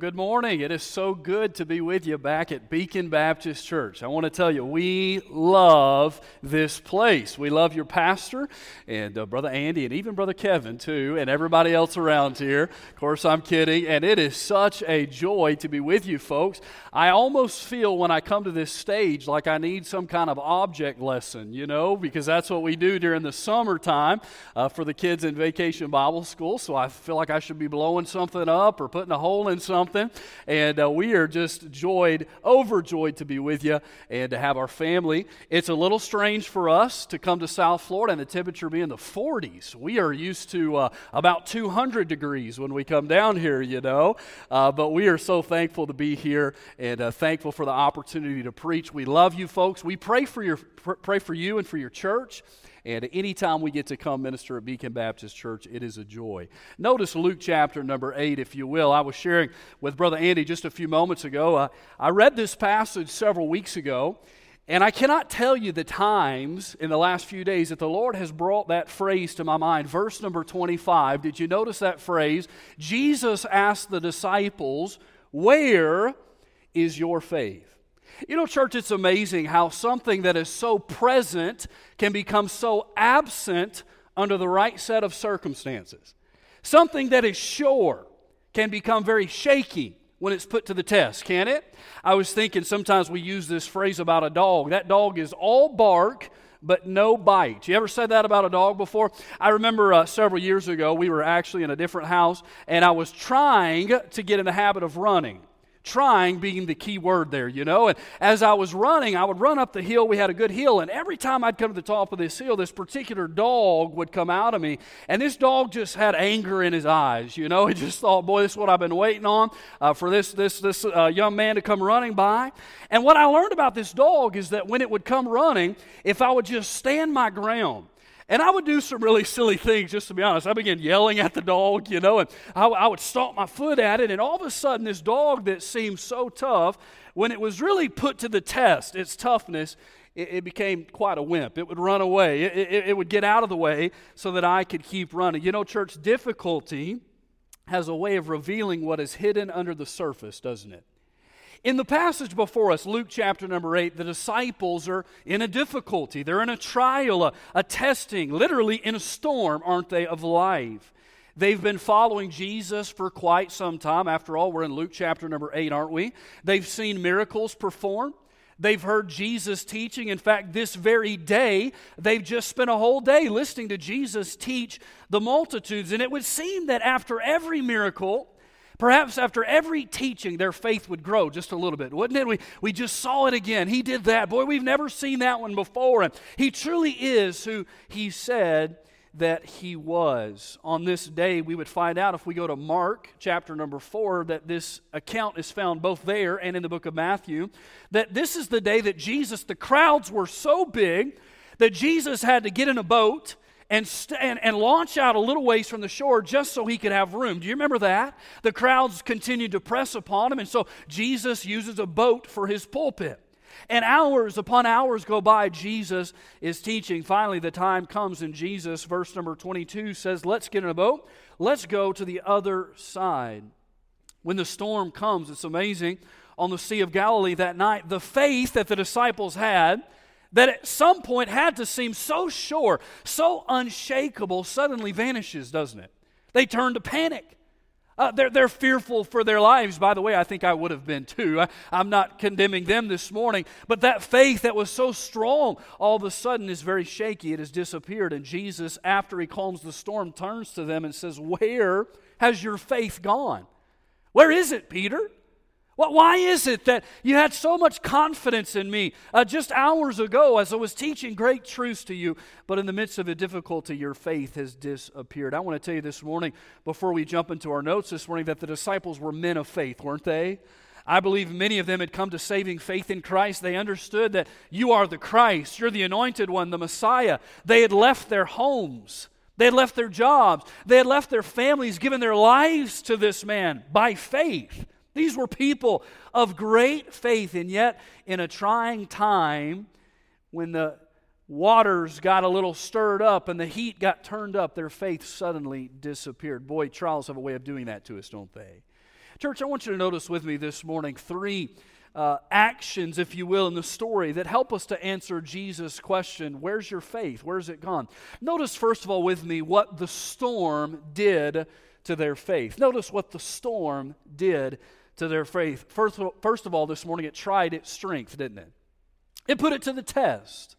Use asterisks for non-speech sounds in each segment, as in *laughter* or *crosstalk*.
Good morning. It is so good to be with you back at Beacon Baptist Church. I want to tell you, we love this place. We love your pastor and uh, Brother Andy and even Brother Kevin, too, and everybody else around here. Of course, I'm kidding. And it is such a joy to be with you, folks. I almost feel when I come to this stage like I need some kind of object lesson, you know, because that's what we do during the summertime uh, for the kids in vacation Bible school. So I feel like I should be blowing something up or putting a hole in something something. And uh, we are just joyed, overjoyed to be with you and to have our family. It's a little strange for us to come to South Florida and the temperature be in the 40s. We are used to uh, about 200 degrees when we come down here, you know. Uh, but we are so thankful to be here and uh, thankful for the opportunity to preach. We love you folks. We pray for your pray for you and for your church. And anytime we get to come minister at Beacon Baptist Church, it is a joy. Notice Luke chapter number 8, if you will. I was sharing with Brother Andy just a few moments ago. Uh, I read this passage several weeks ago, and I cannot tell you the times in the last few days that the Lord has brought that phrase to my mind. Verse number 25. Did you notice that phrase? Jesus asked the disciples, Where is your faith? You know, church, it's amazing how something that is so present can become so absent under the right set of circumstances. Something that is sure can become very shaky when it's put to the test, can it? I was thinking sometimes we use this phrase about a dog. That dog is all bark, but no bite. You ever said that about a dog before? I remember uh, several years ago, we were actually in a different house, and I was trying to get in the habit of running trying being the key word there, you know. And as I was running, I would run up the hill. We had a good hill. And every time I'd come to the top of this hill, this particular dog would come out of me. And this dog just had anger in his eyes, you know. *laughs* He just thought, boy, this is what I've been waiting on uh, for this, this, this uh, young man to come running by. And what I learned about this dog is that when it would come running, if I would just stand my ground, and I would do some really silly things, just to be honest. I began yelling at the dog, you know, and I, I would stomp my foot at it. And all of a sudden, this dog that seemed so tough, when it was really put to the test, its toughness, it, it became quite a wimp. It would run away, it, it, it would get out of the way so that I could keep running. You know, church, difficulty has a way of revealing what is hidden under the surface, doesn't it? In the passage before us, Luke chapter number 8, the disciples are in a difficulty. They're in a trial, a, a testing, literally in a storm, aren't they, of life. They've been following Jesus for quite some time. After all, we're in Luke chapter number 8, aren't we? They've seen miracles performed. They've heard Jesus teaching. In fact, this very day, they've just spent a whole day listening to Jesus teach the multitudes. And it would seem that after every miracle, Perhaps after every teaching, their faith would grow just a little bit, wouldn't it? We, we just saw it again. He did that. Boy, we've never seen that one before. And he truly is who he said that he was. On this day, we would find out if we go to Mark chapter number four that this account is found both there and in the book of Matthew. That this is the day that Jesus, the crowds were so big that Jesus had to get in a boat and, st- and, and launch out a little ways from the shore just so he could have room. Do you remember that? The crowds continued to press upon him, and so Jesus uses a boat for his pulpit. And hours upon hours go by, Jesus is teaching. Finally, the time comes, and Jesus, verse number 22, says, Let's get in a boat, let's go to the other side. When the storm comes, it's amazing. On the Sea of Galilee that night, the faith that the disciples had that at some point had to seem so sure, so unshakable, suddenly vanishes, doesn't it? They turn to panic. Uh, they're, they're fearful for their lives. By the way, I think I would have been too. I, I'm not condemning them this morning, but that faith that was so strong all of a sudden is very shaky. It has disappeared. And Jesus, after he calms the storm, turns to them and says, Where has your faith gone? Where is it, Peter? Why is it that you had so much confidence in me uh, just hours ago as I was teaching great truths to you, but in the midst of a difficulty, your faith has disappeared? I want to tell you this morning, before we jump into our notes this morning, that the disciples were men of faith, weren't they? I believe many of them had come to saving faith in Christ. They understood that you are the Christ, you're the anointed one, the Messiah. They had left their homes. They had left their jobs. They had left their families, given their lives to this man by faith. These were people of great faith, and yet in a trying time, when the waters got a little stirred up and the heat got turned up, their faith suddenly disappeared. Boy, trials have a way of doing that to us, don't they? Church, I want you to notice with me this morning three uh, actions, if you will, in the story that help us to answer Jesus' question Where's your faith? Where's it gone? Notice, first of all, with me, what the storm did to their faith. Notice what the storm did to their faith. First, first of all, this morning, it tried its strength, didn't it? It put it to the test.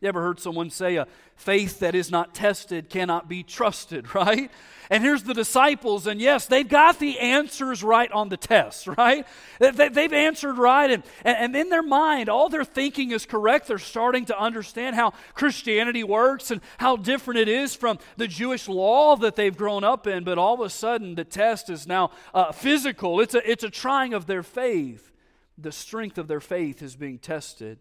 You ever heard someone say a faith that is not tested cannot be trusted, *laughs* right? And here's the disciples, and yes, they've got the answers right on the test, *laughs* right? They've answered right, and, and in their mind, all their thinking is correct. They're starting to understand how Christianity works and how different it is from the Jewish law that they've grown up in. But all of a sudden, the test is now uh, physical, it's a, it's a trying of their faith. The strength of their faith is being tested.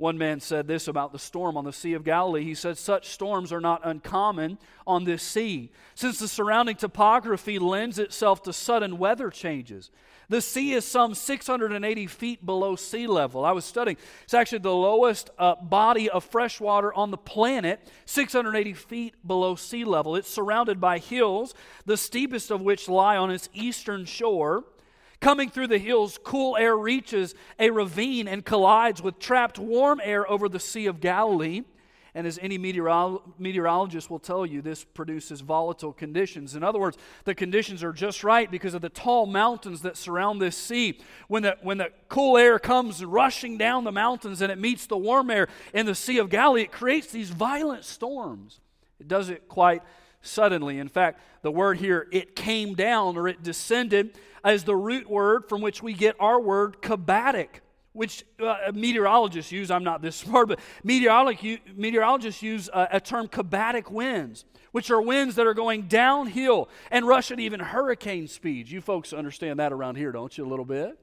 One man said this about the storm on the Sea of Galilee. He said, Such storms are not uncommon on this sea, since the surrounding topography lends itself to sudden weather changes. The sea is some 680 feet below sea level. I was studying. It's actually the lowest uh, body of fresh water on the planet, 680 feet below sea level. It's surrounded by hills, the steepest of which lie on its eastern shore. Coming through the hills, cool air reaches a ravine and collides with trapped warm air over the Sea of Galilee. And as any meteorolo- meteorologist will tell you, this produces volatile conditions. In other words, the conditions are just right because of the tall mountains that surround this sea. When the, when the cool air comes rushing down the mountains and it meets the warm air in the Sea of Galilee, it creates these violent storms. It does it quite suddenly. In fact, the word here, it came down or it descended, is the root word from which we get our word katabatic, which uh, meteorologists use. I'm not this *laughs* smart, but meteorologists use uh, a term katabatic winds, which are winds that are going downhill and rush at even hurricane speeds. You folks understand that around here, don't you, a little bit?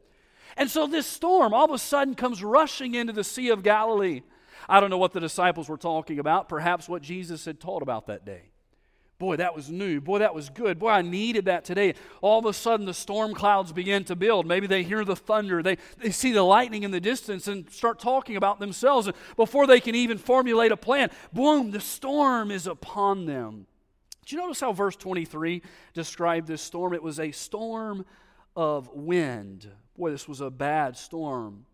And so this storm all of a sudden comes rushing into the Sea of Galilee. I don't know what the disciples were talking about, perhaps what Jesus had taught about that day. Boy, that was new. Boy, that was good. Boy, I needed that today. All of a sudden, the storm clouds begin to build. Maybe they hear the thunder. They, they see the lightning in the distance and start talking about themselves. And before they can even formulate a plan, boom, the storm is upon them. Did you notice how verse 23 described this storm? It was a storm of wind. Boy, this was a bad storm.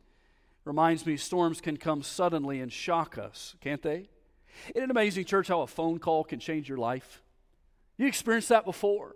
Reminds me, storms can come suddenly and shock us, can't they? Isn't it amazing, church, how a phone call can change your life? You experienced that before.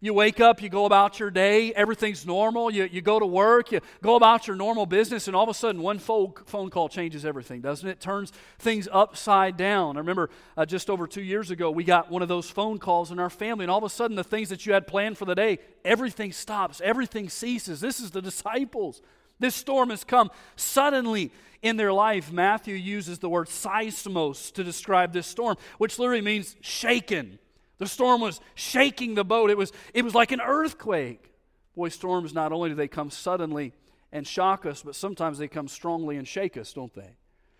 You wake up, you go about your day, everything's normal, you, you go to work, you go about your normal business, and all of a sudden one phone, phone call changes everything, doesn't it? Turns things upside down. I remember uh, just over two years ago, we got one of those phone calls in our family, and all of a sudden the things that you had planned for the day, everything stops, everything ceases. This is the disciples. This storm has come suddenly in their life. Matthew uses the word seismos to describe this storm, which literally means shaken the storm was shaking the boat. It was, it was like an earthquake. Boy, storms not only do they come suddenly and shock us, but sometimes they come strongly and shake us, don't they?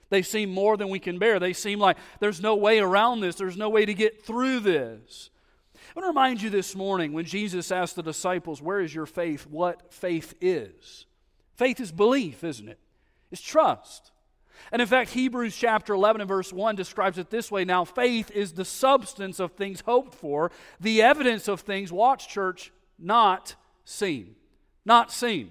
They seem more than we can bear. They seem like there's no way around this, there's no way to get through this. I want to remind you this morning when Jesus asked the disciples, Where is your faith? what faith is. Faith is belief, isn't it? It's trust. And in fact, Hebrews chapter 11 and verse 1 describes it this way Now, faith is the substance of things hoped for, the evidence of things, watch, church, not seen. Not seen.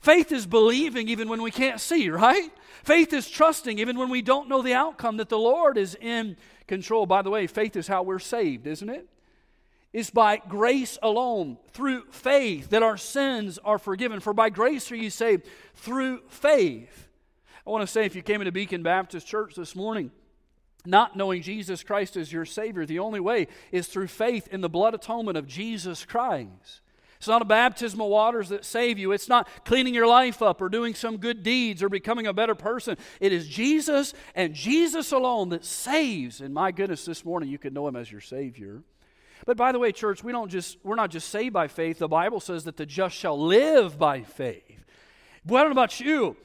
Faith is believing even when we can't see, right? Faith is trusting even when we don't know the outcome that the Lord is in control. By the way, faith is how we're saved, isn't it? It's by grace alone, through faith, that our sins are forgiven. For by grace are you saved through faith. I want to say if you came into Beacon Baptist Church this morning, not knowing Jesus Christ as your Savior, the only way is through faith in the blood atonement of Jesus Christ. It's not a baptismal waters that save you. It's not cleaning your life up or doing some good deeds or becoming a better person. It is Jesus and Jesus alone that saves. And my goodness, this morning you could know him as your Savior. But by the way, church, we don't just we're not just saved by faith. The Bible says that the just shall live by faith. Boy, I don't know about you.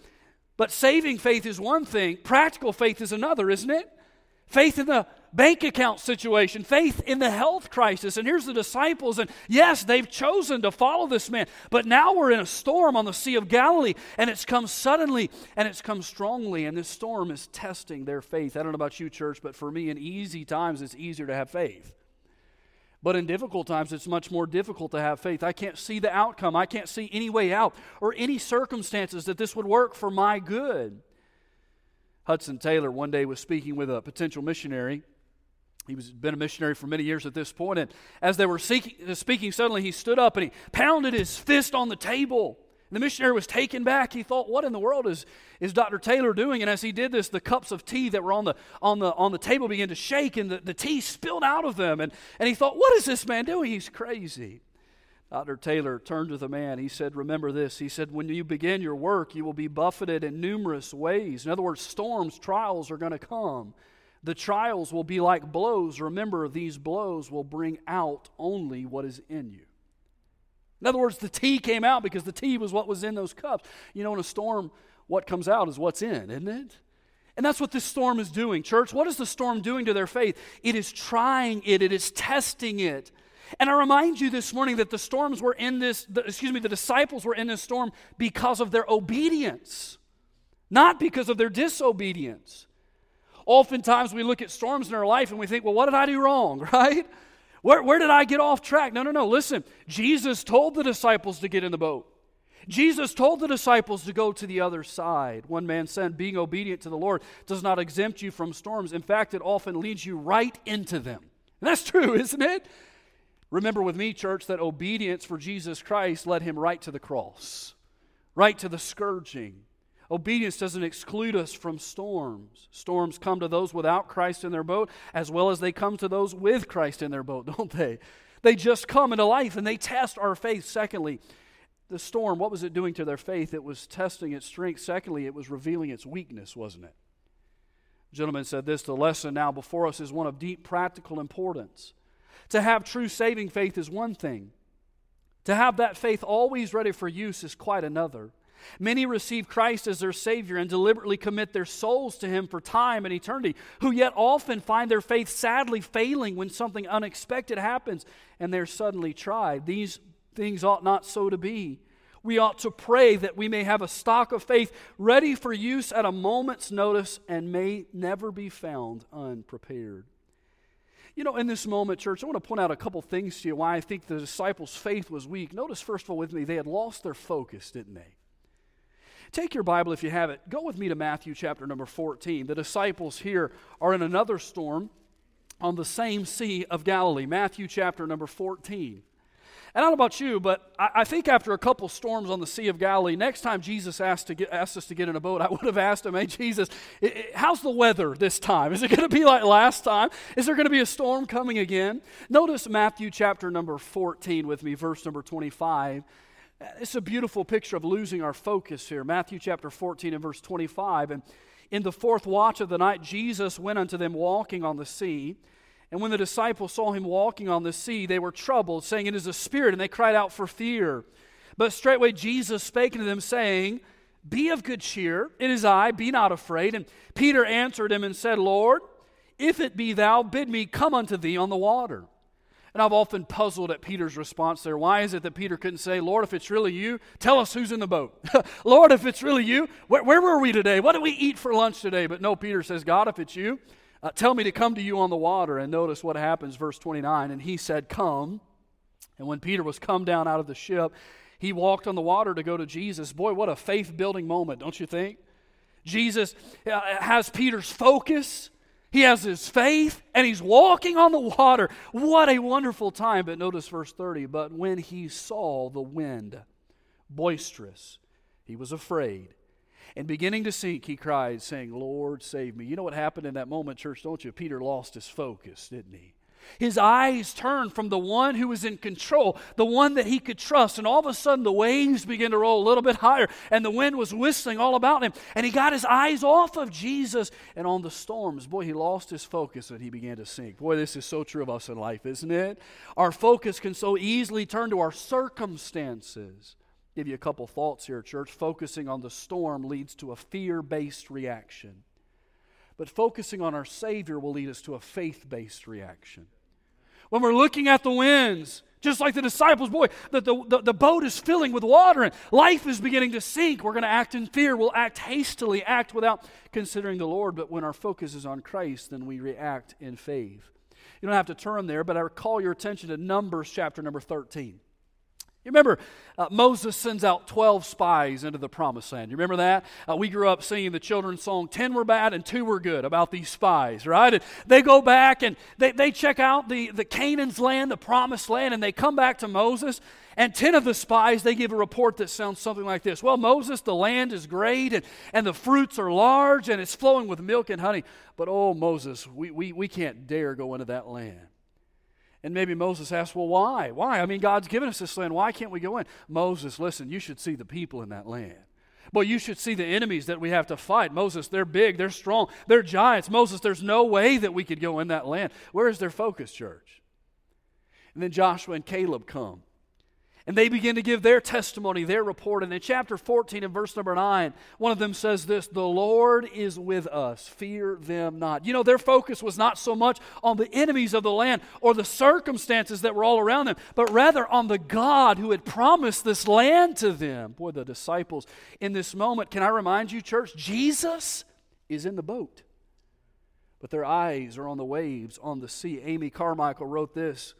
But saving faith is one thing, practical faith is another, isn't it? Faith in the bank account situation, faith in the health crisis. And here's the disciples, and yes, they've chosen to follow this man, but now we're in a storm on the Sea of Galilee, and it's come suddenly and it's come strongly, and this storm is testing their faith. I don't know about you, church, but for me, in easy times, it's easier to have faith. But in difficult times, it's much more difficult to have faith. I can't see the outcome. I can't see any way out or any circumstances that this would work for my good. Hudson Taylor one day was speaking with a potential missionary. He was been a missionary for many years at this point, and as they were seeking, speaking, suddenly he stood up and he pounded his fist on the table. The missionary was taken back. He thought, what in the world is, is Dr. Taylor doing? And as he did this, the cups of tea that were on the, on the, on the table began to shake, and the, the tea spilled out of them. And, and he thought, what is this man doing? He's crazy. Dr. Taylor turned to the man. He said, Remember this. He said, When you begin your work, you will be buffeted in numerous ways. In other words, storms, trials are going to come. The trials will be like blows. Remember, these blows will bring out only what is in you. In other words, the tea came out because the tea was what was in those cups. You know, in a storm, what comes out is what's in, isn't it? And that's what this storm is doing. Church, what is the storm doing to their faith? It is trying it, it is testing it. And I remind you this morning that the storms were in this, the, excuse me, the disciples were in this storm because of their obedience, not because of their disobedience. Oftentimes we look at storms in our life and we think, well, what did I do wrong, *laughs* right? Where, where did I get off track? No, no, no. Listen, Jesus told the disciples to get in the boat. Jesus told the disciples to go to the other side. One man said, Being obedient to the Lord does not exempt you from storms. In fact, it often leads you right into them. And that's true, *laughs* isn't it? Remember with me, church, that obedience for Jesus Christ led him right to the cross, right to the scourging, Obedience doesn't exclude us from storms. Storms come to those without Christ in their boat as well as they come to those with Christ in their boat, *laughs* don't they? They just come into life and they test our faith. Secondly, the storm, what was it doing to their faith? It was testing its strength. Secondly, it was revealing its weakness, wasn't it? The gentleman said this the lesson now before us is one of deep practical importance. To have true saving faith is one thing, to have that faith always ready for use is quite another. Many receive Christ as their Savior and deliberately commit their souls to Him for time and eternity, who yet often find their faith sadly failing when something unexpected happens and they're suddenly tried. These things ought not so to be. We ought to pray that we may have a stock of faith ready for use at a moment's notice and may never be found unprepared. You know, in this moment, church, I want to point out a couple things to you why I think the disciples' faith was weak. Notice, first of all, with me, they had lost their focus, didn't they? Take your Bible if you have it. Go with me to Matthew chapter number 14. The disciples here are in another storm on the same Sea of Galilee. Matthew chapter number 14. And I don't know about you, but I, I, think after a couple storms on the Sea of Galilee, next time Jesus asked, to get, asked us to get in a boat, I would have asked him, Hey, Jesus, it, it, how's the weather this time? Is it going to be like last time? Is there going to be a storm coming again? Notice Matthew chapter number 14 with me, verse number 25. It's a beautiful picture of losing our focus here. Matthew chapter 14 and verse 25. And in the fourth watch of the night, Jesus went unto them walking on the sea. And when the disciples saw him walking on the sea, they were troubled, saying, It is a spirit, and they cried out for fear. But straightway Jesus spake unto them, saying, Be of good cheer, it is I, be not afraid. And Peter answered him and said, Lord, if it be thou, bid me come unto thee on the water. And I've often puzzled at Peter's response there. Why is it that Peter couldn't say, Lord, if it's really you, tell us who's in the boat? *laughs* Lord, if it's really you, where, where, were we today? What did we eat for lunch today? But no, Peter says, God, if it's you, uh, tell me to come to you on the water. And notice what happens, verse 29. And he said, Come. And when Peter was come down out of the ship, he walked on the water to go to Jesus. Boy, what a faith building moment, don't you think? Jesus uh, has Peter's focus. He has his faith and he's walking on the water. What a wonderful time. But notice verse 30 But when he saw the wind boisterous, he was afraid. And beginning to sink, he cried, saying, Lord, save me. You know what happened in that moment, church, don't you? Peter lost his focus, didn't he? His eyes turned from the one who was in control, the one that he could trust. And all of a sudden, the waves began to roll a little bit higher, and the wind was whistling all about him. And he got his eyes off of Jesus and on the storms. Boy, he lost his focus and he began to sink. Boy, this is so true of us in life, isn't it? Our focus can so easily turn to our circumstances. Give you a couple thoughts here, church. Focusing on the storm leads to a fear based reaction. But focusing on our Savior will lead us to a faith based reaction when we're looking at the winds, just like the disciples, boy, the, the, the, boat is filling with water and life is beginning to sink. We're going to act in fear. We'll act hastily, act without considering the Lord. But when our focus is on Christ, then we react in faith. You don't have to turn there, but I call your attention to Numbers chapter number 13. You remember uh, Moses sends out 12 spies into the promised land. You remember that? Uh, we grew up singing the children's song, 10 were bad and 2 were good, about these spies, right? And they go back and they, they check out the, the Canaan's land, the promised land, and they come back to Moses. And 10 of the spies, they give a report that sounds something like this Well, Moses, the land is great and, and the fruits are large and it's flowing with milk and honey. But oh, Moses, we, we, we can't dare go into that land. And maybe Moses asked, Well, why? Why? I mean, God's given us this land. Why can't we go in? Moses, listen, you should see the people in that land. Well, you should see the enemies that we have to fight. Moses, they're big, they're strong, they're giants. Moses, there's no way that we could go in that land. Where is their focus, church? And then Joshua and Caleb come. And they begin to give their testimony, their report. And in chapter 14 and verse number 9, one of them says this The Lord is with us, fear them not. You know, their focus was not so much on the enemies of the land or the circumstances that were all around them, but rather on the God who had promised this land to them. Boy, the disciples in this moment, can I remind you, church, Jesus is in the boat, but their eyes are on the waves, on the sea. Amy Carmichael wrote this.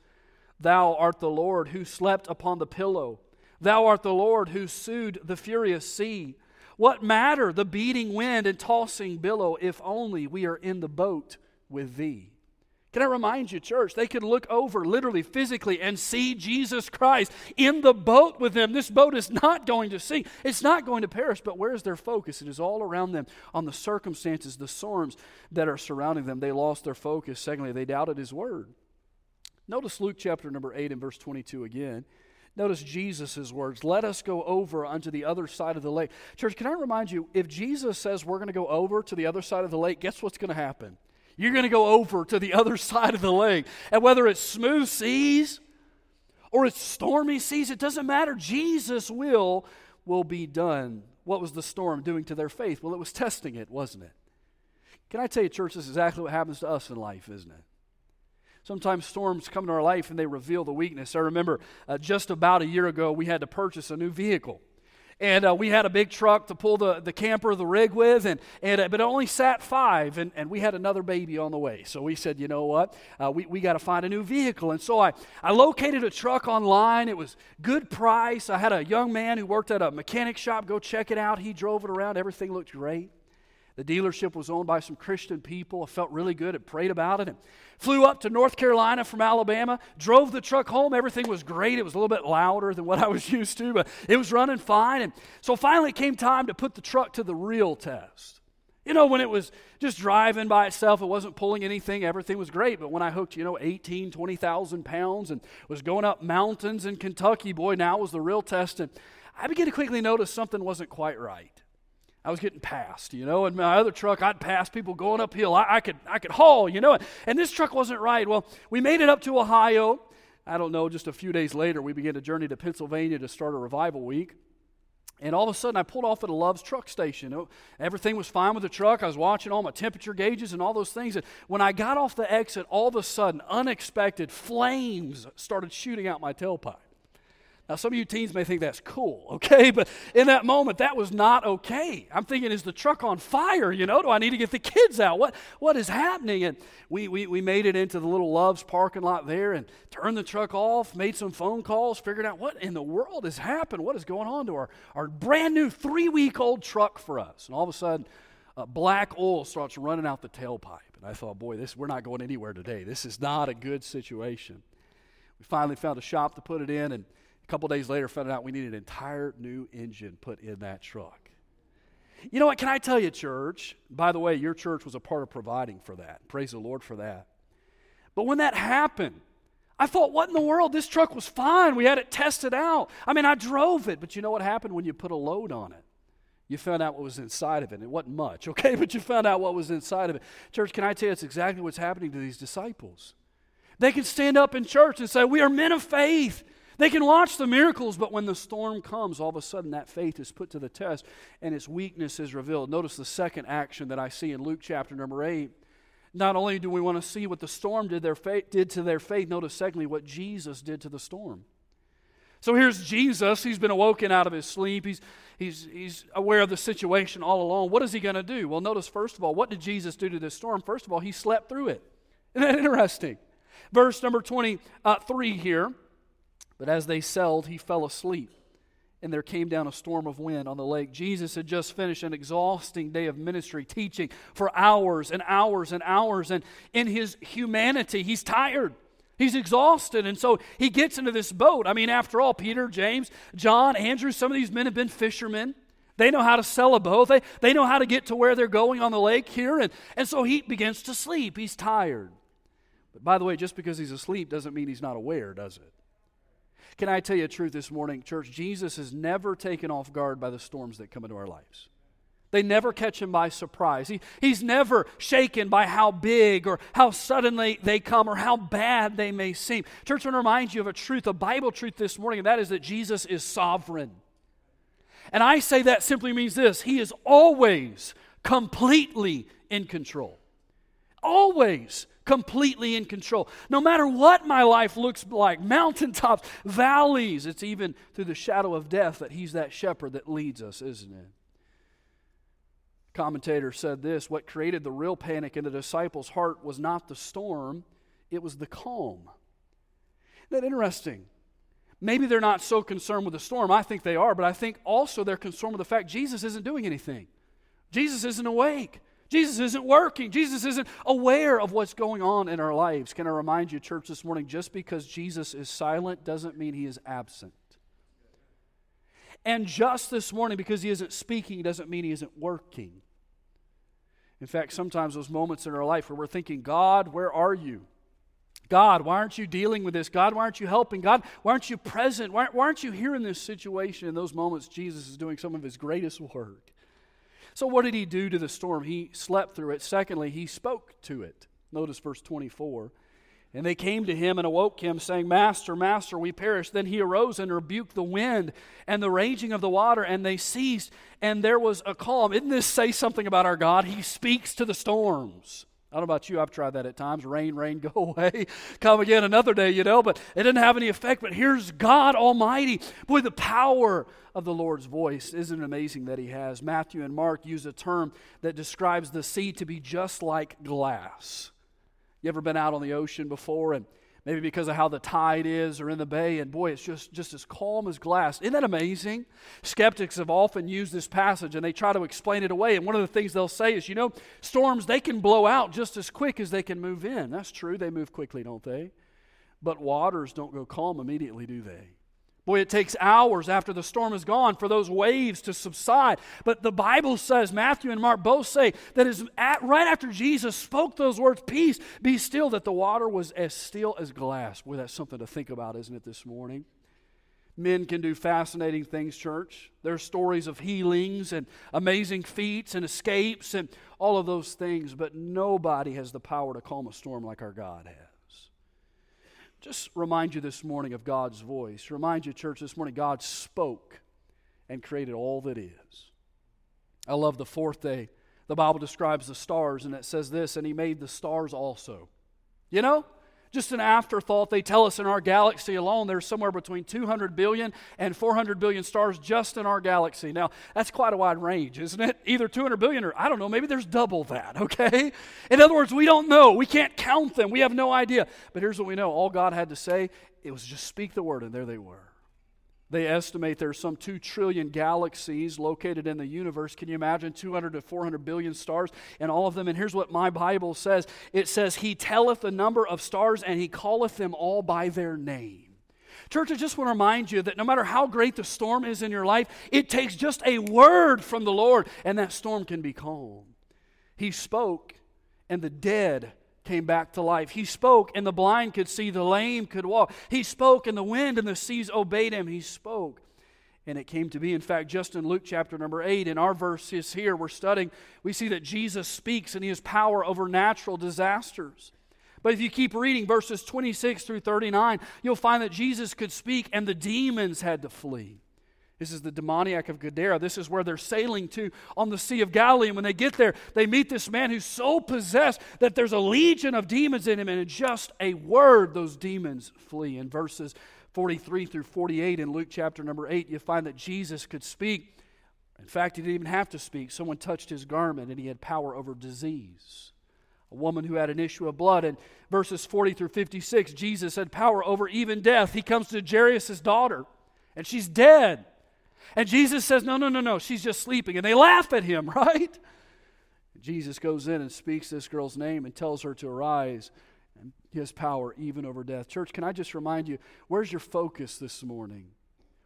Thou art the Lord who slept upon the pillow. Thou art the Lord who soothed the furious sea. What matter the beating wind and tossing billow if only we are in the boat with thee? Can I remind you, church, they could look over literally, physically, and see Jesus Christ in the boat with them. This boat is not going to sink, it's not going to perish, but where's their focus? It is all around them on the circumstances, the storms that are surrounding them. They lost their focus. Secondly, they doubted his word. Notice Luke chapter number 8 and verse 22 again. Notice Jesus' words, let us go over unto the other side of the lake. Church, can I remind you, if Jesus says we're going to go over to the other side of the lake, guess what's going to happen? You're going to go over to the *laughs* other side of the lake. And whether it's smooth seas or it's stormy seas, it doesn't matter. Jesus' will will be done. What was the storm doing to their faith? Well, it was testing it, wasn't it? Can I tell you, church, this is exactly what happens to us in life, isn't it? Sometimes storms come into our life and they reveal the weakness. I remember uh, just about a year ago, we had to purchase a new vehicle. And uh, we had a big truck to pull the, the camper, the rig with, and, and uh, but it only sat five, and, and we had another baby on the way. So we said, you know what? Uh, we we got to find a new vehicle. And so I, I located a truck online. It was good price. I had a young man who worked at a mechanic shop go check it out. He drove it around. Everything looked great. The dealership was owned by some Christian people. I felt really good. I prayed about it. And flew up to North Carolina from Alabama, drove the truck home. Everything was great. It was a little bit louder than what I was *laughs* used to, but it was running fine. And so finally it came time to put the truck to the real test. You know, when it was just driving by itself, it wasn't pulling anything, everything was great. But when I hooked, you know, 18, 20,000 pounds and was going up mountains in Kentucky, boy, now was the real test. And I began to quickly notice something wasn't quite right. I was getting passed, you know, and my other truck, I'd pass people going uphill. I, I, could, I could haul, you know, and this truck wasn't right. Well, we made it up to Ohio. I don't know, just a few days later, we began a journey to Pennsylvania to start a revival week. And all of a sudden, I pulled off at a Love's truck station. Oh, everything was fine with the truck. I was watching all my temperature gauges and all those things. And when I got off the exit, all of a sudden, unexpected flames started shooting out my tailpipe. Now, some of you teens may think that's cool, *laughs* okay? But in that moment, that was not okay. I'm thinking, is the truck on fire? You know, do I need to get the kids out? What, what is happening? And we, we, we made it into the little Love's parking lot there and turned the truck off, made some phone calls, figured out what in the world has happened? What is going on to our, our brand new three week old truck for us? And all of a sudden, uh, black oil starts running out the tailpipe. And I thought, boy, this, we're not going anywhere today. This is not a good situation. We finally found a shop to put it in and a couple days later, found out we needed an entire new engine put in that truck. You know what? Can I tell you, church? By the way, your church was a part of providing for that. Praise the Lord for that. But when that happened, I thought, what in the world? This truck was fine. We had it tested out. I mean, I drove it, but you know what happened when you put a load on it? You found out what was inside of it. It wasn't much, *laughs* okay? But you found out what was inside of it. Church, can I tell you, it's exactly what's happening to these disciples. They can stand up in church and say, We are men of faith. They can watch the miracles, but when the storm comes, all of a sudden that faith is put to the test and its weakness is revealed. Notice the second action that I see in Luke chapter number 8. Not only do we want to see what the storm did, their faith, did to their faith, notice secondly what Jesus did to the storm. So here's Jesus. He's been awoken out of his sleep. He's, he's, he's aware of the situation all along. What is he going to do? Well, notice, first of all, what did Jesus do to this storm? First of all, he slept through it. Isn't that interesting? Verse number 23 here. But as they sailed, he fell asleep, and there came down a storm of wind on the lake. Jesus had just finished an exhausting day of ministry, teaching for hours and hours and hours. And in his humanity, he's tired. He's exhausted. And so he gets into this boat. I mean, after all, Peter, James, John, Andrew, some of these men have been fishermen. They know how to sail a boat. They, they know how to get to where they're going on the lake here. And, and so he begins to sleep. He's tired. But by the way, just because he's asleep doesn't mean he's not aware, does it? Can I tell you a truth this morning, church? Jesus is never taken off guard by the storms that come into our lives. They never catch him by surprise. He, he's never shaken by how big or how suddenly they come or how bad they may seem. Church, I want to remind you of a truth, a Bible truth this morning, and that is that Jesus is sovereign. And I say that simply means this He is always completely in control. Always completely in control. No matter what my life looks like mountaintops, valleys it's even through the shadow of death that He's that shepherd that leads us, isn't it? Commentator said this what created the real panic in the disciples' heart was not the storm, it was the calm. Isn't that interesting? Maybe they're not so concerned with the storm. I think they are, but I think also they're concerned with the fact Jesus isn't doing anything. Jesus isn't awake. Jesus isn't working. Jesus isn't aware of what's going on in our lives. Can I remind you, church, this morning, just because Jesus is silent doesn't mean he is absent. And just this morning, because he isn't speaking doesn't mean he isn't working. In fact, sometimes those moments in our life where we're thinking, God, where are you? God, why aren't you dealing with this? God, why aren't you helping? God, why aren't you present? Why, why aren't you here in this situation? In those moments, Jesus is doing some of his greatest work. So, what did he do to the storm? He slept through it. Secondly, he spoke to it. Notice verse 24. And they came to him and awoke him, saying, Master, Master, we perish. Then he arose and rebuked the wind and the raging of the water, and they ceased, and there was a calm. Didn't this say something about our God? He speaks to the storms. I don't know about you, I've tried that at times. Rain, rain, *laughs* go away. Come again another day, you know, but it didn't have any effect. But here's God Almighty. Boy, the power of the Lord's voice. Isn't it amazing that He has? Matthew and Mark use a term that describes the sea to be just like glass. You ever been out on the ocean before and maybe because of how the tide is or in the bay, and boy, it's just, just as calm as glass. Isn't that amazing? Skeptics have often used this passage and they try to explain it away. And one of the things they'll say is, you know, storms, they can blow out just as quick as they can move in. That's true. They move quickly, don't they? But waters don't go calm immediately, do they? Boy, it takes hours after the storm is gone for those waves to subside. But the Bible says, Matthew and Mark both say, that is at, right after Jesus spoke those words, peace, be still, that the water was as still as glass. Boy, that's something to think about, isn't it, this morning? Men can do fascinating things, church. There are stories of healings and amazing feats and escapes and all of those things, but nobody has the power to calm a storm like our God has just remind you this morning of God's voice. Remind you, church, this morning God spoke and created all that is. I love the fourth day. The Bible describes the stars, and it says this, and He made the stars also. You know, just an afterthought. They tell us in our galaxy alone, there's somewhere between 200 billion and 400 billion stars just in our galaxy. Now, that's quite a wide range, isn't it? Either 200 billion or I don't know, maybe there's double that, *laughs* okay? In other words, we don't know. We can't count them. We have no idea. But here's what we know all God had to say, it was just speak the word, and there they were. They estimate there's some 2 trillion galaxies located in the universe. Can you imagine 200 to 400 billion stars and all of them? And here's what my Bible says it says, He telleth the number of stars and He calleth them all by their name. Church, I just want to remind you that no matter how great the storm is in your life, it takes just a word from the Lord and that storm can be calm. He spoke and the dead came back to life. He spoke, and the blind could see, the lame could walk. He spoke, and the wind and the seas obeyed him. He spoke, and it came to be. In fact, just in Luke chapter number 8, in our verses here we're studying, we see that Jesus speaks and he has power over natural disasters. But if you keep reading verses 26 through 39, you'll find that Jesus could speak and the demons had to flee. This is the demoniac of Gadara. This is where they're sailing to on the Sea of Galilee. And when they get there, they meet this man who's so possessed that there's a legion of demons in him. And in just a word, those demons flee. In verses 43 through 48 in Luke chapter number 8, you find that Jesus could speak. In fact, he didn't even have to speak. Someone touched his garment and he had power over disease. a woman who had an issue of blood. And verses 40 through 56, Jesus had power over even death. He comes to Jairus' daughter, and she's dead. And Jesus says, No, no, no, no, she's just sleeping. And they laugh at him, *laughs* right? Jesus goes in and speaks this girl's name and tells her to arise. And has power even over death. Church, can I just remind you, where's your focus this morning?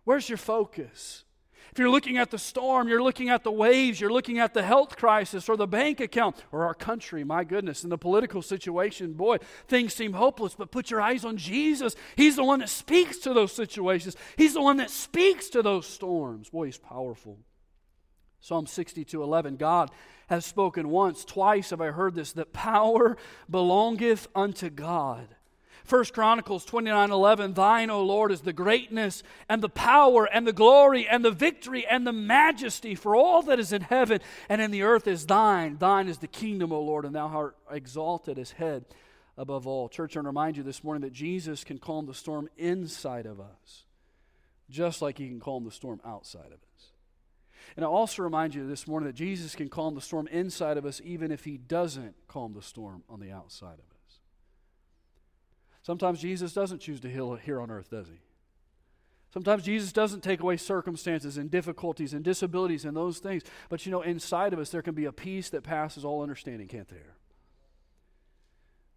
Where's your focus? If you're looking at the storm, you're looking at the waves, you're looking at the health crisis or the bank account or our country, my goodness, and the political situation, boy, things seem hopeless, but put your eyes on Jesus. He's the one that speaks to those situations, He's the one that speaks to those storms. Boy, He's powerful. Psalm 62 11, God has spoken once, twice have I heard this, that power belongeth unto God. 1 Chronicles 29 11, Thine, O Lord, is the greatness and the power and the glory and the victory and the majesty, for all that is in heaven and in the earth is thine. Thine is the kingdom, O Lord, and thou art exalted as head above all. Church, I want to remind you this morning that Jesus can calm the storm inside of us, just like he can calm the storm outside of us. And I also remind you this morning that Jesus can calm the storm inside of us even if he doesn't calm the storm on the outside of us. Sometimes Jesus doesn't choose to heal here on earth, does he? Sometimes Jesus doesn't take away circumstances and difficulties and disabilities and those things. But you know, inside of us, there can be a peace that passes all understanding, can't there?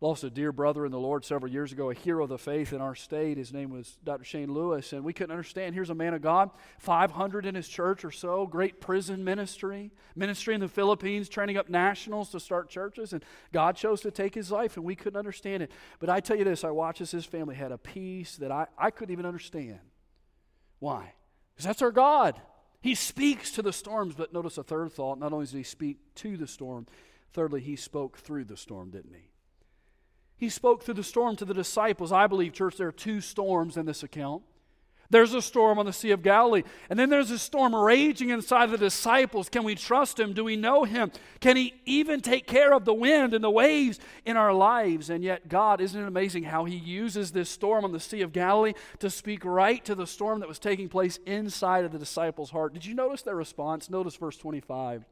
Lost a dear brother in the Lord several years ago, a hero of the faith in our state. His name was Dr. Shane Lewis, and we couldn't understand. Here's a man of God, 500 in his church or so, great prison ministry, ministry in the Philippines, training up nationals to start churches, and God chose to take his life, and we couldn't understand it. But I tell you this I watched as his family had a peace that I, I couldn't even understand. Why? Because that's our God. He speaks to the storms, but notice a third thought. Not only does he speak to the storm, thirdly, he spoke through the storm, didn't he? He spoke through the storm to the disciples. I believe, church, there are two storms in this account. There's a storm on the Sea of Galilee, and then there's a storm raging inside the disciples. Can we trust him? Do we know him? Can he even take care of the wind and the waves in our lives? And yet, God, isn't it amazing how he uses this storm on the Sea of Galilee to speak right to the storm that was taking place inside of the disciples' heart? Did you notice their response? Notice verse 25.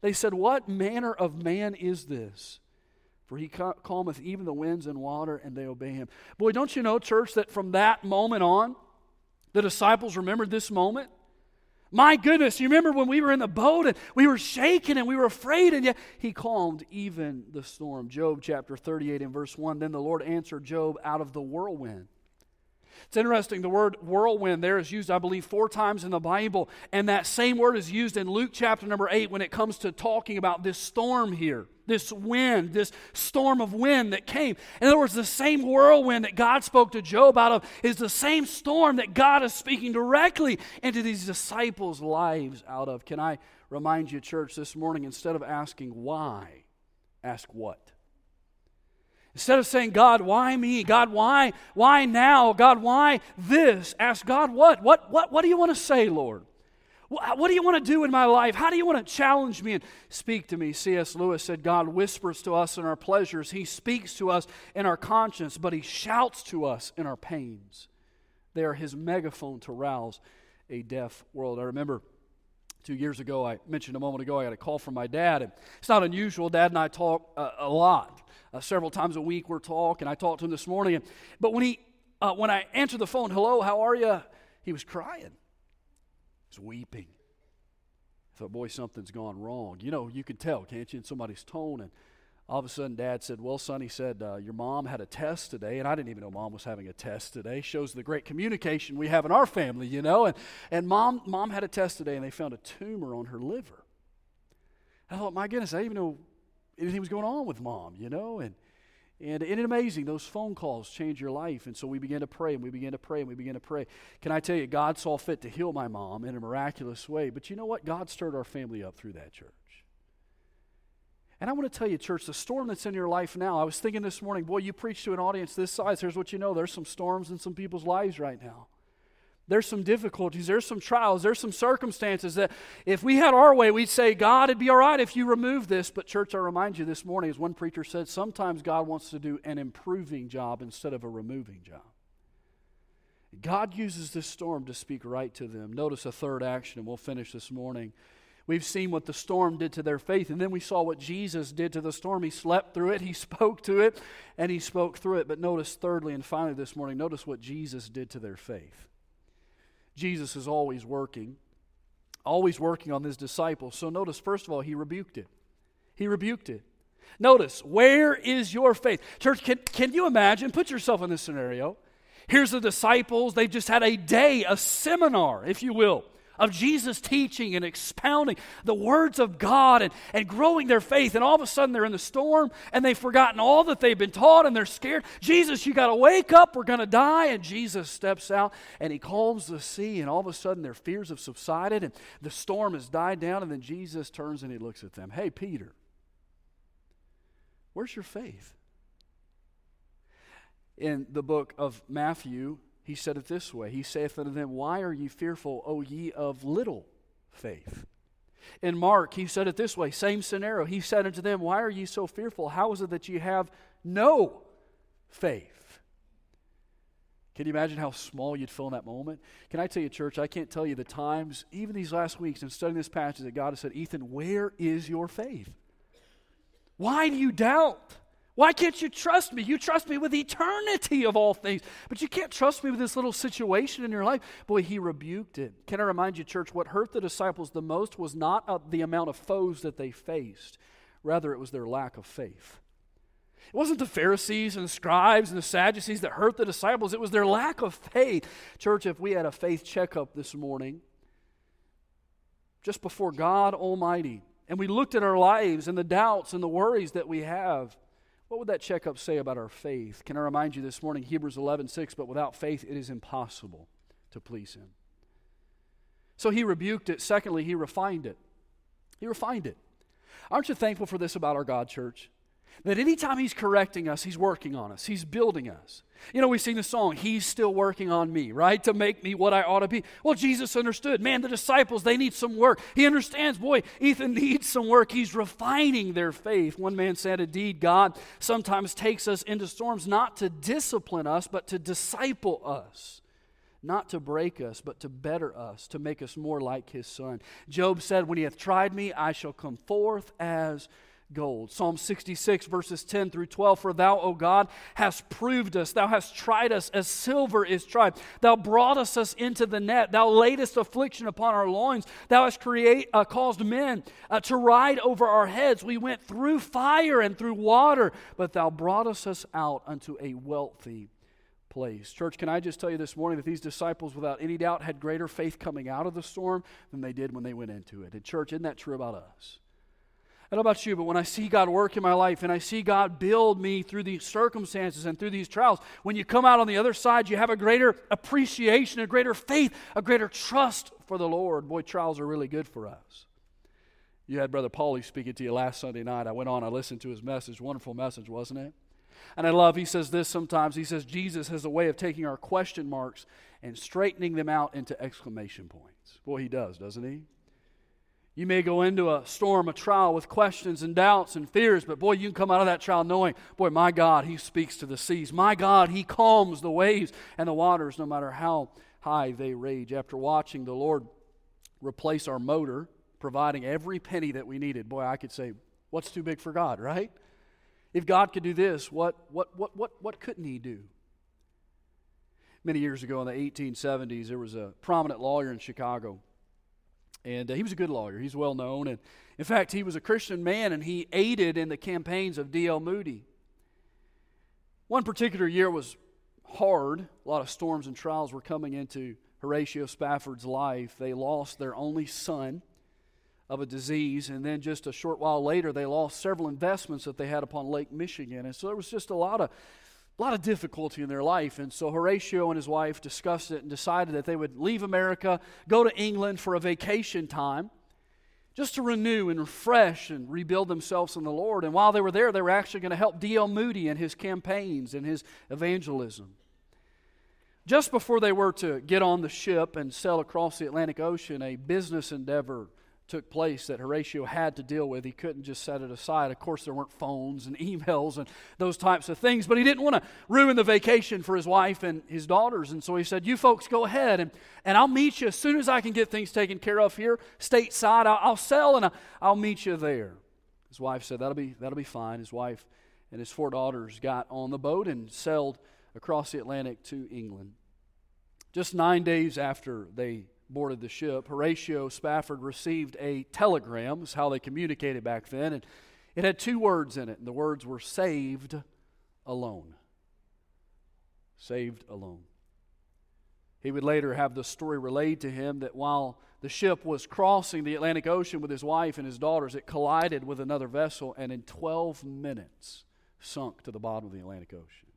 They said, What manner of man is this? For he calmeth even the winds and water, and they obey him. Boy, don't you know, church, that from that moment on, the disciples remembered this moment? My goodness, you remember when we were in the boat and we were shaking and we were afraid, and yet he calmed even the storm. Job chapter 38 and verse 1 Then the Lord answered Job out of the whirlwind. It's interesting, the word whirlwind there is used, I believe, four times in the Bible, and that same word is used in Luke chapter number 8 when it comes to talking about this storm here this wind, this storm of wind that came. In other words, the same whirlwind that God spoke to Job out of is the same storm that God is speaking directly into these disciples' lives out of. Can I remind you, church, this morning, instead of asking why, ask what? Instead of saying, God, why me? God, why? Why now? God, why this? Ask God, what? What, what, what do you want to say, Lord? What do you want to do in my life? How do you want to challenge me and speak to me? C.S. Lewis said, God whispers to us in our pleasures, He speaks to us in our conscience, but He shouts to us in our pains. They are His megaphone to rouse a deaf world. I remember two years ago, I mentioned a moment ago, I got a call from my dad. And it's not unusual. Dad and I talk uh, a lot. Uh, several times a week we're talking. I talked to him this morning. And, but when, he, uh, when I answered the phone, hello, how are you? He was crying He was weeping. I thought, boy, something's gone wrong. You know, you can tell, can't you, in somebody's tone. And all of a sudden, Dad said, Well, son, he said, uh, Your mom had a test today. And I didn't even know mom was having a test today. Shows the great communication we have in our family, you know. And, and mom, mom had a test today, and they found a tumor on her liver. I thought, My goodness, I even know anything was going on with mom, you know. And and isn't it amazing? Those phone calls change your life. And so we began to pray and we began to pray and we began to pray. Can I tell you, God saw fit to heal my mom in a miraculous way. But you know what? God stirred our family up through that church. And I want to tell you, church, the storm that's in your life now, I was thinking this morning, boy, you preach to an audience this size. Here's what you know there's some storms in some people's lives right now there's some difficulties, there's some trials, there's some circumstances that if we had our way, we'd say, God, it'd be all right if you remove this. But, church, I remind you this morning, as one preacher said, sometimes God wants to do an improving job instead of a removing job. God uses this storm to speak right to them. Notice a third action, and we'll finish this morning. We've seen what the storm did to their faith, and then we saw what Jesus did to the storm. He slept through it, He *laughs* spoke to it, and He spoke through it. But notice, thirdly and finally this morning, notice what Jesus did to their faith. Jesus is always working, always working on His disciples. So notice, first of all, He rebuked it. He rebuked it. Notice, where is your faith? Church, can, can you imagine? Put yourself in this scenario. Here's the disciples. They've just had a day, a seminar, if you will, of Jesus teaching and expounding the words of God and, and growing their faith. And all of a sudden they're in the storm and they've forgotten all that they've been taught and they're scared. Jesus, you got to wake up. We're going to die. And Jesus steps out and he calms the sea. And all of a sudden their fears have subsided and the storm has died down. And then Jesus turns and he looks at them. Hey, Peter, where's your faith? in the book of Matthew, he said it this way He saith unto them, Why are ye fearful, O ye of little faith? In Mark, he said it this way same scenario. He said unto them, Why are ye so fearful? How is it that ye have no faith? Can you imagine how small you'd feel in that moment? Can I tell you, church, I can't tell you the times, even these last weeks, in studying this passage, that God has said, Ethan, where is your faith? Why do you doubt? Why can't you trust me? You trust me with eternity of all things, but you can't trust me with this little situation in your life. Boy, he rebuked it. Can I remind you, church, what hurt the disciples the most was not uh, the amount of foes that they faced, rather, it was their lack of faith. It wasn't the Pharisees and the scribes and the Sadducees that hurt the disciples, it was their lack of faith. Church, if we had a faith checkup this morning, just before God Almighty, and we looked at our lives and the doubts and the worries that we have, what would that checkup say about our faith? Can I remind you this morning, Hebrews 11 6, but without faith it is impossible to please Him. So he rebuked it. Secondly, he refined it. He refined it. Aren't you thankful for this about our God, church? That anytime He's correcting us, He's working on us, He's building us. You know, we sing the song, He's still working on me, right? To make me what I ought to be. Well, Jesus understood. Man, the disciples, they need some work. He understands, boy, Ethan *laughs* needs some work. He's refining their faith. One man said, Indeed, God sometimes takes us into storms not to discipline us, but to disciple us. Not to break us, but to better us, to make us more like His Son. Job said, When He hath tried me, I shall come forth as gold. Psalm 66, verses 10 through 12 For thou, O God, hast proved us. Thou hast tried us as silver is tried. Thou broughtest us into the net. Thou laidest affliction upon our loins. Thou hast create, uh, caused men uh, to ride over our heads. We went through fire and through water, but thou broughtest us out unto a wealthy place. Church, can I just tell you this morning that these disciples, without any doubt, had greater faith coming out of the storm than they did when they went into it. And, church, isn't that true about us? I don't know about you, but when I see God work in my life and I see God build me through these circumstances and through these trials, when you come out on the other side, you have a greater appreciation, a greater faith, a greater trust for the Lord. Boy, trials are really good for us. You had Brother Paulie speaking to you last Sunday night. I went on, I listened to his message. Wonderful message, wasn't it? And I love, he says this sometimes. He says, Jesus has a way of taking our question marks and straightening them out into exclamation points. Boy, he does, doesn't he? You may go into a storm, a trial with questions and doubts and fears, but boy, you can come out of that trial knowing, boy, my God, He speaks to the seas. My God, He calms the waves and the waters no matter how high they rage. After watching the Lord replace our motor, providing every penny that we needed, boy, I could say, what's too big for God, right? If God could do this, what, what, what, what, what couldn't He do? Many years ago in the 1870s, there was a prominent lawyer in Chicago and uh, he was a good lawyer. He's well known. And in fact, he was a Christian man and he aided in the campaigns of D.L. Moody. One particular year was hard. A lot of storms and trials were coming into Horatio Spafford's life. They lost their only son of a disease, and then just a short while later, they lost several investments that they had upon Lake Michigan. And so there was just a lot of a lot of difficulty in their life. And so Horatio and his wife discussed it and decided that they would leave America, go to England for a vacation time, just to renew and refresh and rebuild themselves in the Lord. And while they were there, they were actually going to help D.L. Moody in his campaigns and his evangelism. Just before they were to get on the ship and sail across the Atlantic Ocean, a business endeavor took place that Horatio had to deal with. He couldn't just set it aside. Of course, there weren't phones and *laughs* emails and those types of things, but he didn't want to ruin the vacation for his wife and his daughters. And so he said, You folks go ahead, and, and I'll meet you as soon as I can get things taken care of here, stateside. I'll, I'll sell and I'll meet you there. His wife said, That'll be, that'll be fine. His wife and his four daughters got on the boat and sailed across the Atlantic to England. Just nine days after they boarded the ship, Horatio Spafford received a telegram, is how they communicated back then, and it had two words in it, and the words were saved alone. Saved alone. He would later have the story relayed to him that while the ship was crossing the Atlantic Ocean with his wife and his daughters, it collided with another vessel and in 12 minutes sunk to the bottom of the Atlantic Ocean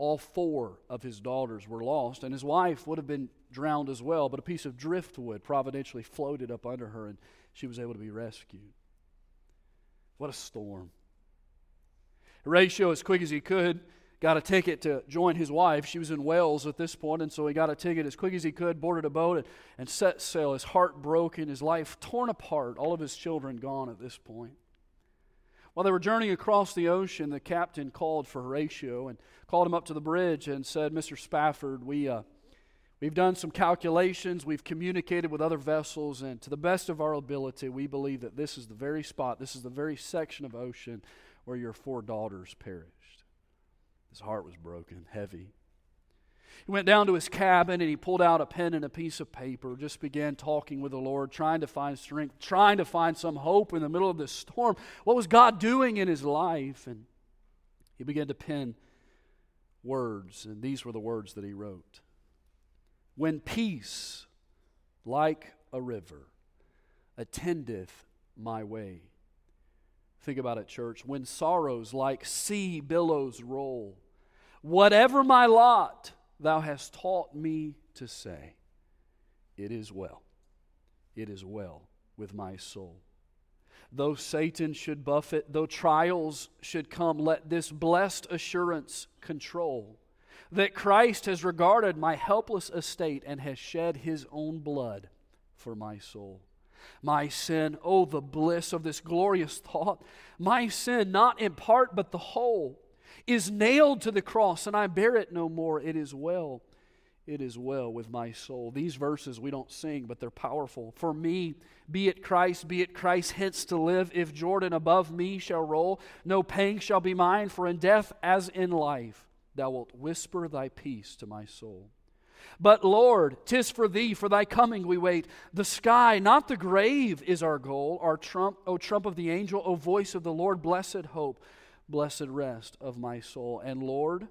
all four of his daughters were lost, and his wife would have been drowned as well, but a piece of driftwood providentially floated up under her, and she was able to be rescued. What a storm. Horatio, as quick as he could, got a ticket to join his wife. She was in Wales at this point, and so he got a ticket as quick as he could, boarded a boat, and, and set sail. His heart broken, his life torn apart, all of his children gone at this point. While they were journeying across the ocean, the captain called for Horatio and called him up to the bridge and said, Mr. Spafford, we, uh, we've done some calculations, we've communicated with other vessels, and to the best of our ability, we believe that this is the very spot, this is the very section of ocean where your four daughters perished. His heart was broken, heavy. He went down to his cabin and he pulled out a pen and a piece of paper, just began talking with the Lord, trying to find strength, trying to find some hope in the middle of this storm. What was God doing in his life? And he began to pen words, and these were the words that he wrote When peace, like a river, attendeth my way. Think about it, church. When sorrows like sea billows roll, whatever my lot, Thou hast taught me to say, It is well, it is well with my soul. Though Satan should buffet, though trials should come, let this blessed assurance control that Christ has regarded my helpless estate and has shed his own blood for my soul. My sin, oh, the bliss of this glorious thought, my sin, not in part but the whole is nailed to the cross, and I bear it no more. It is well. It is well with my soul. These verses we don't sing, but they're powerful. For me, be it Christ, be it Christ hence to live. If Jordan above me shall roll, no pain shall be mine, for in death as in life, thou wilt whisper thy peace to my soul. But Lord, tis for thee, for thy coming we wait. The sky, not the grave, is our goal. Our trump, O trump of the angel, O voice of the Lord, blessed hope blessed rest of my soul. And Lord,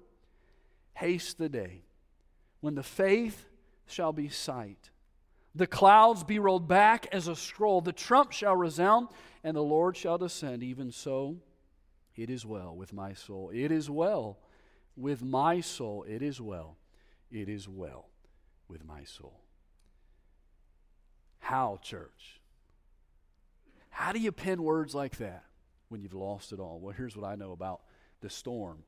haste the day when the faith shall be sight, the clouds be rolled back as a scroll, the trump shall resound, and the Lord shall descend. Even so, it is well with my soul. It is well with my soul. It is well. It is well with my soul. How, church? How do you pen words like that? when you've lost it all? Well, here's what I know about the storm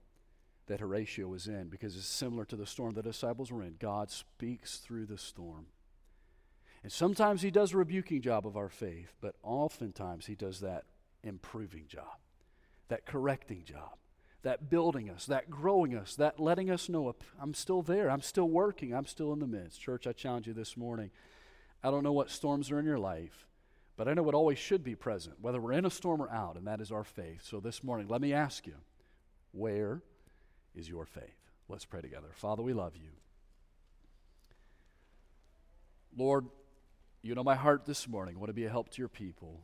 that Horatio was in because it's similar to the storm the disciples were in. God speaks through the storm. And sometimes he does a rebuking job of our faith, but oftentimes he does that improving job, that correcting job, that building us, that growing us, that letting us know I'm still there, I'm still working, I'm still in the midst. Church, I challenge you this morning. I don't know what storms are in your life, but I know what always should be present, whether we're in a storm or out, and that is our faith. So this morning, let me ask you, where is your faith? Let's pray together. Father, we love you. Lord, you know my heart this morning. I want to be a help to your people.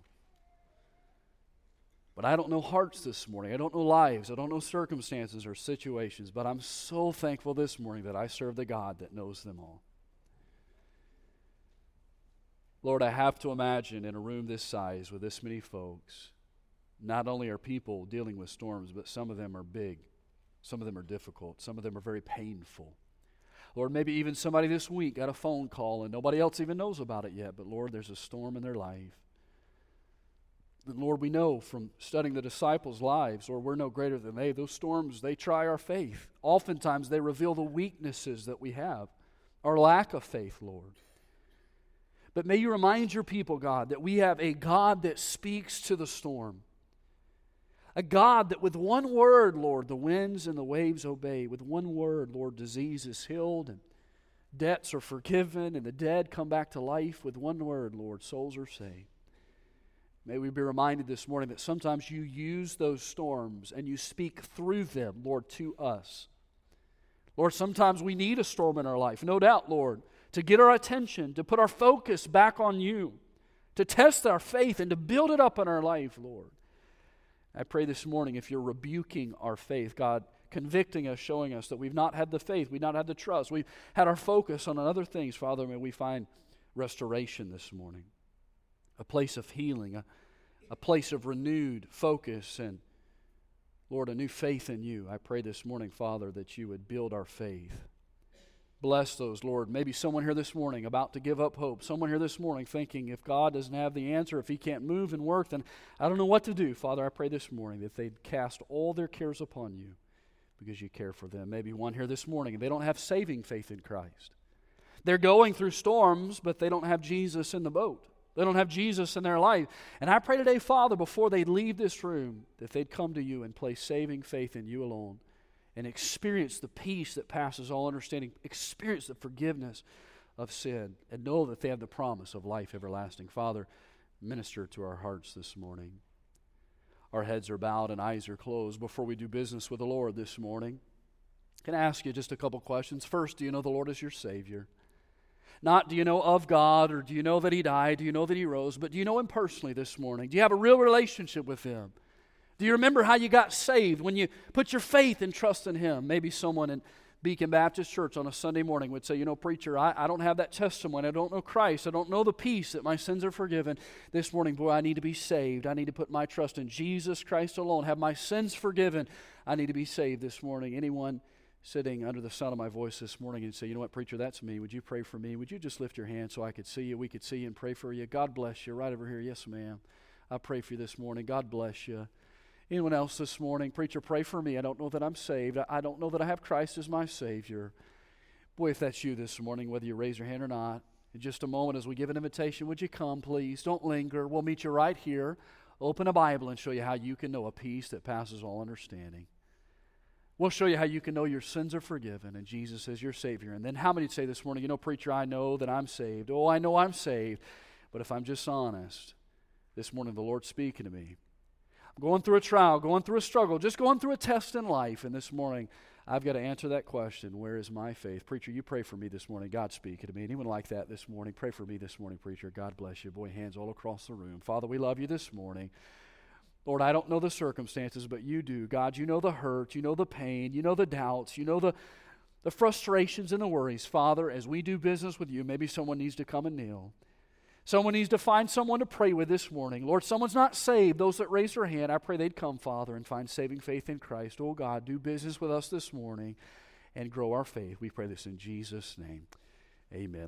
But I don't know hearts this morning. I don't know lives. I don't know circumstances or situations. But I'm so thankful this morning that I serve the God that knows them all. Lord, I have to imagine in a room this size with this many folks, not only are people dealing with storms, but some of them are big. Some of them are difficult. Some of them are very painful. Lord, maybe even somebody this week got a phone call and nobody else even knows about it yet, but Lord, there's a storm in their life. And Lord, we know from studying the disciples' lives, or we're no greater than they, those storms, they try our faith. Oftentimes, they reveal the weaknesses that we have, our lack of faith, Lord. But may you remind your people, God, that we have a God that speaks to the storm. A God that with one word, Lord, the winds and the waves obey. With one word, Lord, disease is healed and debts are forgiven and the dead come back to life. With one word, Lord, souls are saved. May we be reminded this morning that sometimes you use those storms and you speak through them, Lord, to us. Lord, sometimes we need a storm in our life, no doubt, Lord to get our attention, to put our focus back on you, to test our faith, and to build it up in our life, Lord. I pray this morning if you're rebuking our faith, God, convicting us, showing us that we've not had the faith, we've not had the trust, we've had our focus on other things, Father, may we find restoration this morning, a place of healing, a, a place of renewed focus, and Lord, a new faith in you. I pray this morning, Father, that you would build our faith. Bless those, Lord. Maybe someone here this morning about to give up hope. Someone here this morning thinking if God doesn't have the answer, if He can't move and work, then I don't know what to do. Father, I pray this morning that they'd cast all their cares upon you because you care for them. Maybe one here this morning and they don't have saving faith in Christ. They're going through storms, but they don't have Jesus in the boat. They don't have Jesus in their life. And I pray today, Father, before they leave this room, that they'd come to you and place saving faith in you alone and experience the peace that passes all understanding, experience the forgiveness of sin, and know that they have the promise of life everlasting. Father, minister to our hearts this morning. Our heads are bowed and eyes are closed before we do business with the Lord this morning. Can I ask you just a couple questions? First, do you know the Lord is your Savior? Not do you know of God or do you know that He died? Do you know that He rose? But do you know Him personally this morning? Do you have a real relationship with Him? Do you remember how you got saved when you put your faith and trust in Him? Maybe someone in Beacon Baptist Church on a Sunday morning would say, You know, preacher, I, I don't have that testimony. I don't know Christ. I don't know the peace that my sins are forgiven. This morning, boy, I need to be saved. I need to put my trust in Jesus Christ alone, have my sins forgiven. I need to be saved this morning. Anyone sitting under the sound of my voice this morning and say, You know what, preacher, that's me. Would you pray for me? Would you just lift your hand so I could see you? We could see you and pray for you. God bless you. Right over here. Yes, ma'am. I pray for you this morning. God bless you. Anyone else this morning? Preacher, pray for me. I don't know that I'm saved. I don't know that I have Christ as my Savior. Boy, if that's you this morning, whether you raise your hand or not, in just a moment as we give an invitation, would you come, please? Don't linger. We'll meet you right here. Open a Bible and show you how you can know a peace that passes all understanding. We'll show you how you can know your sins are forgiven and Jesus is your Savior. And then how many say this morning, you know, preacher, I know that I'm saved. Oh, I know I'm saved. But if I'm just honest, this morning the Lord's speaking to me I'm going through a trial, going through a struggle, just going through a test in life. And this morning, I've got to answer that question Where is my faith? Preacher, you pray for me this morning. God speak to me. Anyone like that this morning? Pray for me this morning, preacher. God bless you. Boy, hands all across the room. Father, we love you this morning. Lord, I don't know the circumstances, but you do. God, you know the hurt, you know the pain, you know the doubts, you know the, the frustrations and the worries. Father, as we do business with you, maybe someone needs to come and kneel. Someone needs to find someone to pray with this morning. Lord, someone's not saved. Those that raise their hand, I pray they'd come, Father, and find saving faith in Christ. Oh God, do business with us this morning and grow our faith. We pray this in Jesus' name. Amen.